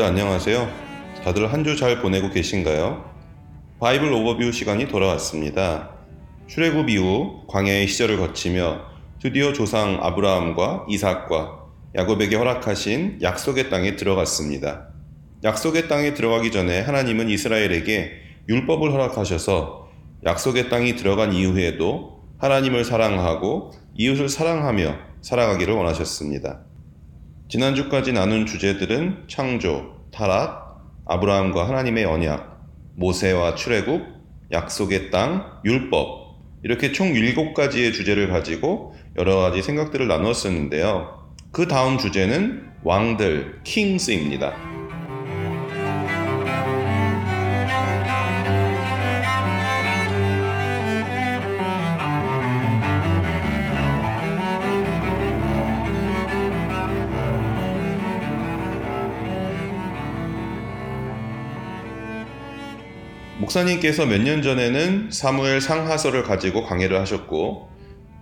다들 안녕하세요. 다들 한 주 잘 보내고 계신가요? 바이블 오버뷰 시간이 돌아왔습니다. 출애굽 이후 광야의 시절을 거치며 드디어 조상 아브라함과 이삭과 야곱에게 허락하신 약속의 땅에 들어갔습니다. 약속의 땅에 들어가기 전에 하나님은 이스라엘에게 율법을 허락하셔서 약속의 땅이 들어간 이후에도 하나님을 사랑하고 이웃을 사랑하며 살아가기를 원하셨습니다. 지난주까지 나눈 주제들은 창조, 타락, 아브라함과 하나님의 언약, 모세와 출애굽, 약속의 땅, 율법 이렇게 총 7가지의 주제를 가지고 여러 가지 생각들을 나누었었는데요. 그 다음 주제는 왕들, 킹스입니다. 목사님께서 몇 년 전에는 사무엘 상하서를 가지고 강해를 하셨고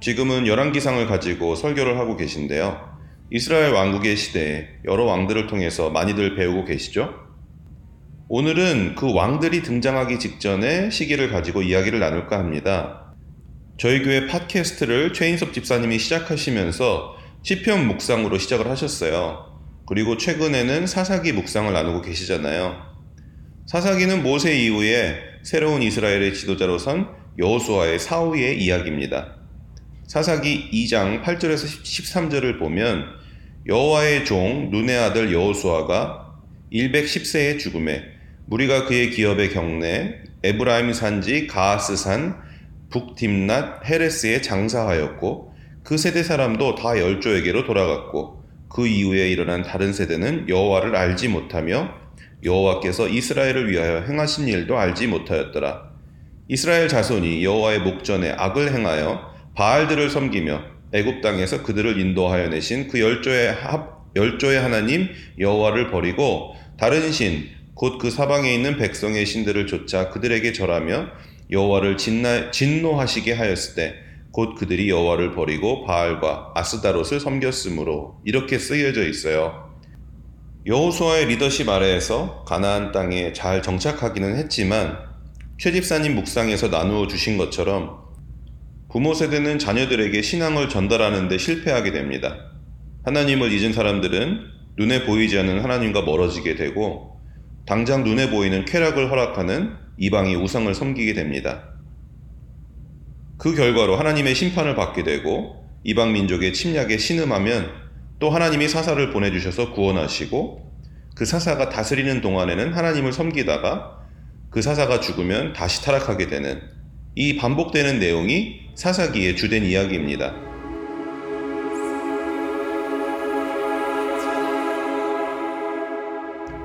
지금은 열왕기상을 가지고 설교를 하고 계신데요. 이스라엘 왕국의 시대에 여러 왕들을 통해서 많이들 배우고 계시죠? 오늘은 그 왕들이 등장하기 직전의 시기를 가지고 이야기를 나눌까 합니다. 저희 교회 팟캐스트를 최인섭 집사님이 시작하시면서 시편 묵상으로 시작을 하셨어요. 그리고 최근에는 사사기 묵상을 나누고 계시잖아요. 사사기는 모세 이후에 새로운 이스라엘의 지도자로 선 여호수아의 사후의 이야기입니다. 사사기 2장 8절에서 13절을 보면 여호와의 종 눈의 아들 여호수아가 110세의 죽음에 무리가 그의 기업의 경내 에브라임 산지 가하스 산 북팀낫 헤레스에 장사하였고 그 세대 사람도 다 열조에게로 돌아갔고 그 이후에 일어난 다른 세대는 여호와를 알지 못하며 여호와께서 이스라엘을 위하여 행하신 일도 알지 못하였더라. 이스라엘 자손이 여호와의 목전에 악을 행하여 바알들을 섬기며 애굽 땅에서 그들을 인도하여 내신 그 열조의 합, 열조의 하나님 여호와를 버리고 다른 신 곧 그 사방에 있는 백성의 신들을 쫓아 그들에게 절하며 여호와를 진나, 진노하시게 하였을 때 곧 그들이 여호와를 버리고 바알과 아스다롯을 섬겼으므로 이렇게 쓰여져 있어요. 여호수아의 리더십 아래에서 가나안 땅에 잘 정착하기는 했지만 최 집사님 묵상에서 나누어 주신 것처럼 부모 세대는 자녀들에게 신앙을 전달하는 데 실패하게 됩니다. 하나님을 잊은 사람들은 눈에 보이지 않는 하나님과 멀어지게 되고 당장 눈에 보이는 쾌락을 허락하는 이방의 우상을 섬기게 됩니다. 그 결과로 하나님의 심판을 받게 되고 이방 민족의 침략에 신음하면 또 하나님이 사사를 보내주셔서 구원하시고 그 사사가 다스리는 동안에는 하나님을 섬기다가 그 사사가 죽으면 다시 타락하게 되는 이 반복되는 내용이 사사기의 주된 이야기입니다.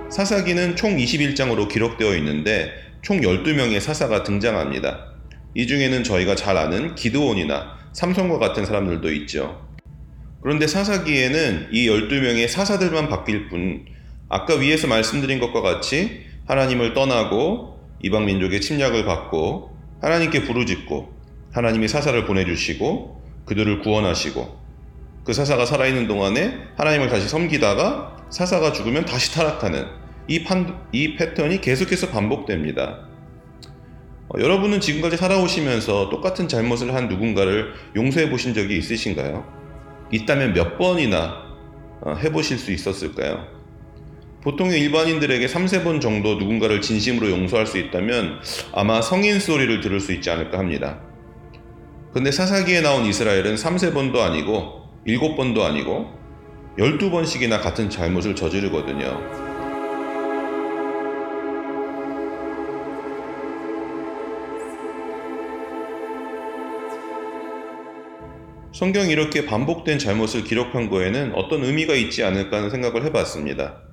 사사기는 총 21장으로 기록되어 있는데 총 12명의 사사가 등장합니다. 이 중에는 저희가 잘 아는 기드온이나 삼성과 같은 사람들도 있죠. 그런데 사사기에는 이 12명의 사사들만 바뀔 뿐 아까 위에서 말씀드린 것과 같이 하나님을 떠나고 이방 민족의 침략을 받고 하나님께 부르짖고 하나님이 사사를 보내주시고 그들을 구원하시고 그 사사가 살아있는 동안에 하나님을 다시 섬기다가 사사가 죽으면 다시 타락하는 이, 판, 이 패턴이 계속해서 반복됩니다. 어, 여러분은 지금까지 살아오시면서 똑같은 잘못을 한 누군가를 용서해 보신 적이 있으신가요? 있다면 몇 번이나 어, 해보실 수 있었을까요? 보통의 일반인들에게 3, 4번 정도 누군가를 진심으로 용서할 수 있다면 아마 성인 소리를 들을 수 있지 않을까 합니다. 근데 사사기에 나온 이스라엘은 3, 4번도 아니고 7번도 아니고 12번씩이나 같은 잘못을 저지르거든요. 성경이 이렇게 반복된 잘못을 기록한 거에는 어떤 의미가 있지 않을까 하는 생각을 해봤습니다.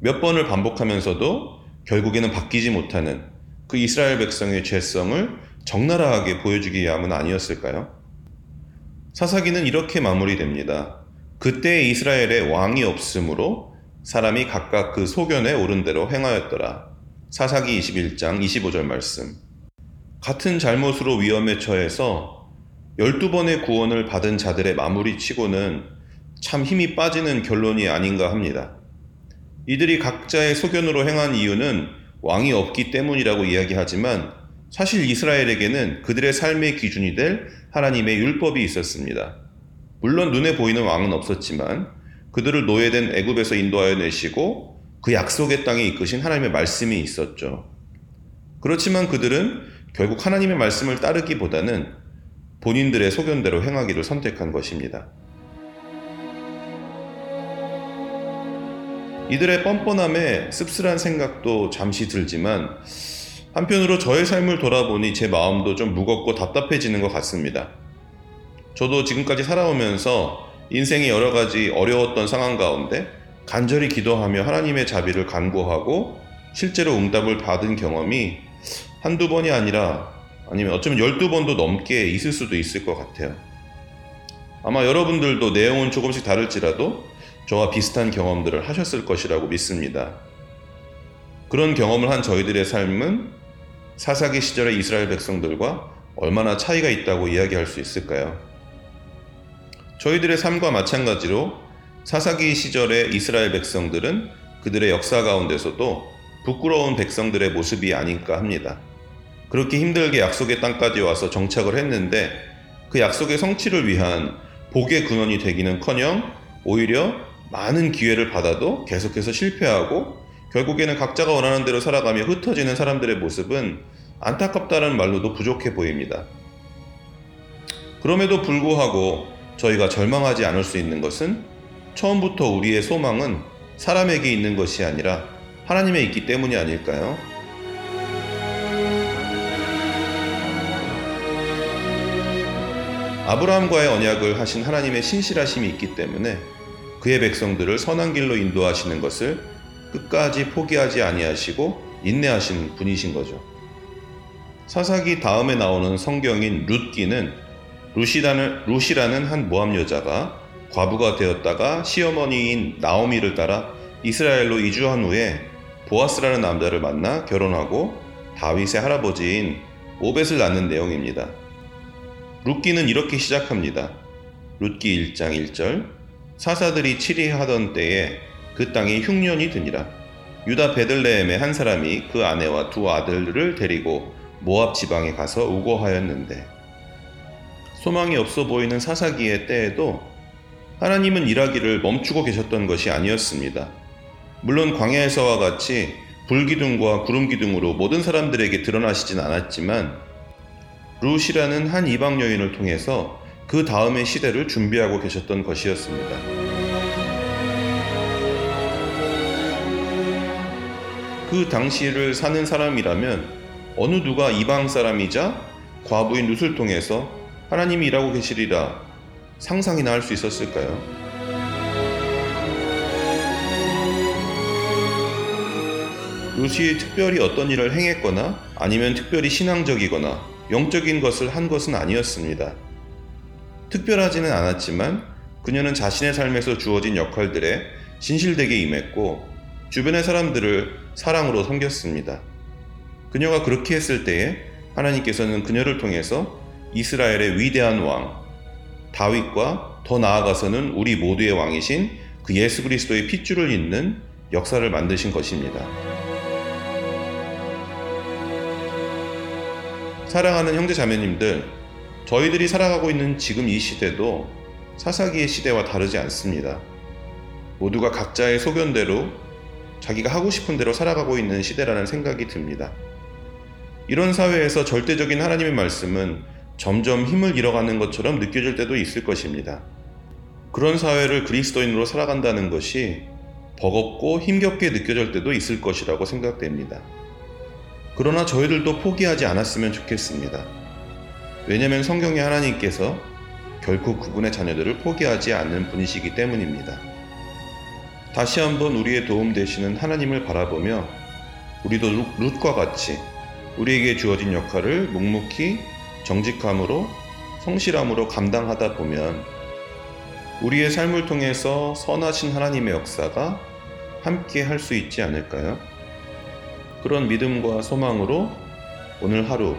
몇 번을 반복하면서도 결국에는 바뀌지 못하는 그 이스라엘 백성의 죄성을 적나라하게 보여주기 위함은 아니었을까요? 사사기는 이렇게 마무리됩니다. 그때 이스라엘에 왕이 없으므로 사람이 각각 그 소견에 오른 대로 행하였더라. 사사기 21장 25절 말씀. 같은 잘못으로 위험에 처해서 12번의 구원을 받은 자들의 마무리 치고는 참 힘이 빠지는 결론이 아닌가 합니다. 이들이 각자의 소견으로 행한 이유는 왕이 없기 때문이라고 이야기하지만 사실 이스라엘에게는 그들의 삶의 기준이 될 하나님의 율법이 있었습니다. 물론 눈에 보이는 왕은 없었지만 그들을 노예된 애굽에서 인도하여 내시고 그 약속의 땅에 이끄신 하나님의 말씀이 있었죠. 그렇지만 그들은 결국 하나님의 말씀을 따르기보다는 본인들의 소견대로 행하기를 선택한 것입니다. 이들의 뻔뻔함에 씁쓸한 생각도 잠시 들지만 한편으로 저의 삶을 돌아보니 제 마음도 좀 무겁고 답답해지는 것 같습니다. 저도 지금까지 살아오면서 인생의 여러 가지 어려웠던 상황 가운데 간절히 기도하며 하나님의 자비를 간구하고 실제로 응답을 받은 경험이 한두 번이 아니라 아니면 어쩌면 열두 번도 넘게 있을 수도 있을 것 같아요. 아마 여러분들도 내용은 조금씩 다를지라도 저와 비슷한 경험들을 하셨을 것이라고 믿습니다. 그런 경험을 한 저희들의 삶은 사사기 시절의 이스라엘 백성들과 얼마나 차이가 있다고 이야기할 수 있을까요? 저희들의 삶과 마찬가지로 사사기 시절의 이스라엘 백성들은 그들의 역사 가운데서도 부끄러운 백성들의 모습이 아닐까 합니다. 그렇게 힘들게 약속의 땅까지 와서 정착을 했는데 그 약속의 성취를 위한 복의 근원이 되기는 커녕 오히려 많은 기회를 받아도 계속해서 실패하고 결국에는 각자가 원하는 대로 살아가며 흩어지는 사람들의 모습은 안타깝다는 말로도 부족해 보입니다. 그럼에도 불구하고 저희가 절망하지 않을 수 있는 것은 처음부터 우리의 소망은 사람에게 있는 것이 아니라 하나님에 있기 때문이 아닐까요? 아브라함과의 언약을 하신 하나님의 신실하심이 있기 때문에 그의 백성들을 선한 길로 인도하시는 것을 끝까지 포기하지 아니하시고 인내하신 분이신 거죠. 사사기 다음에 나오는 성경인 룻기는 룻이라는, 룻이라는 한 모함 여자가 과부가 되었다가 시어머니인 나오미를 따라 이스라엘로 이주한 후에 보아스라는 남자를 만나 결혼하고 다윗의 할아버지인 오벳을 낳는 내용입니다. 룻기는 이렇게 시작합니다. 룻기 1장 1절 사사들이 치리하던 때에 그 땅에 흉년이 드니라. 유다 베들레헴의 한 사람이 그 아내와 두 아들을 데리고 모압 지방에 가서 우고하였는데 소망이 없어 보이는 사사기의 때에도 하나님은 일하기를 멈추고 계셨던 것이 아니었습니다. 물론 광야에서와 같이 불기둥과 구름기둥으로 모든 사람들에게 드러나시진 않았지만 루시라는 한 이방 여인을 통해서 그 다음의 시대를 준비하고 계셨던 것이었습니다. 그 당시를 사는 사람이라면 어느 누가 이방 사람이자 과부인 룻을 통해서 하나님이 일하고 계시리라 상상이나 할 수 있었을까요? 룻이 특별히 어떤 일을 행했거나 아니면 특별히 신앙적이거나 영적인 것을 한 것은 아니었습니다. 특별하지는 않았지만 그녀는 자신의 삶에서 주어진 역할들에 진실되게 임했고 주변의 사람들을 사랑으로 섬겼습니다. 그녀가 그렇게 했을 때에 하나님께서는 그녀를 통해서 이스라엘의 위대한 왕 다윗과 더 나아가서는 우리 모두의 왕이신 그 예수 그리스도의 핏줄을 잇는 역사를 만드신 것입니다. 사랑하는 형제 자매님들, 저희들이 살아가고 있는 지금 이 시대도 사사기의 시대와 다르지 않습니다. 모두가 각자의 소견대로 자기가 하고 싶은 대로 살아가고 있는 시대라는 생각이 듭니다. 이런 사회에서 절대적인 하나님의 말씀은 점점 힘을 잃어가는 것처럼 느껴질 때도 있을 것입니다. 그런 사회를 그리스도인으로 살아간다는 것이 버겁고 힘겹게 느껴질 때도 있을 것이라고 생각됩니다. 그러나 저희들도 포기하지 않았으면 좋겠습니다. 왜냐하면 성경의 하나님께서 결코 그분의 자녀들을 포기하지 않는 분이시기 때문입니다. 다시 한번 우리의 도움 되시는 하나님을 바라보며 우리도 룻과 같이 우리에게 주어진 역할을 묵묵히 정직함으로 성실함으로 감당하다 보면 우리의 삶을 통해서 선하신 하나님의 역사가 함께 할 수 있지 않을까요? 그런 믿음과 소망으로 오늘 하루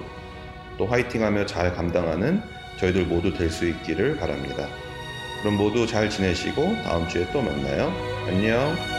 또 화이팅하며 잘 감당하는 저희들 모두 될 수 있기를 바랍니다. 그럼 모두 잘 지내시고 다음 주에 또 만나요. 안녕.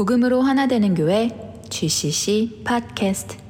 복음으로 하나 되는 교회 GCC 팟캐스트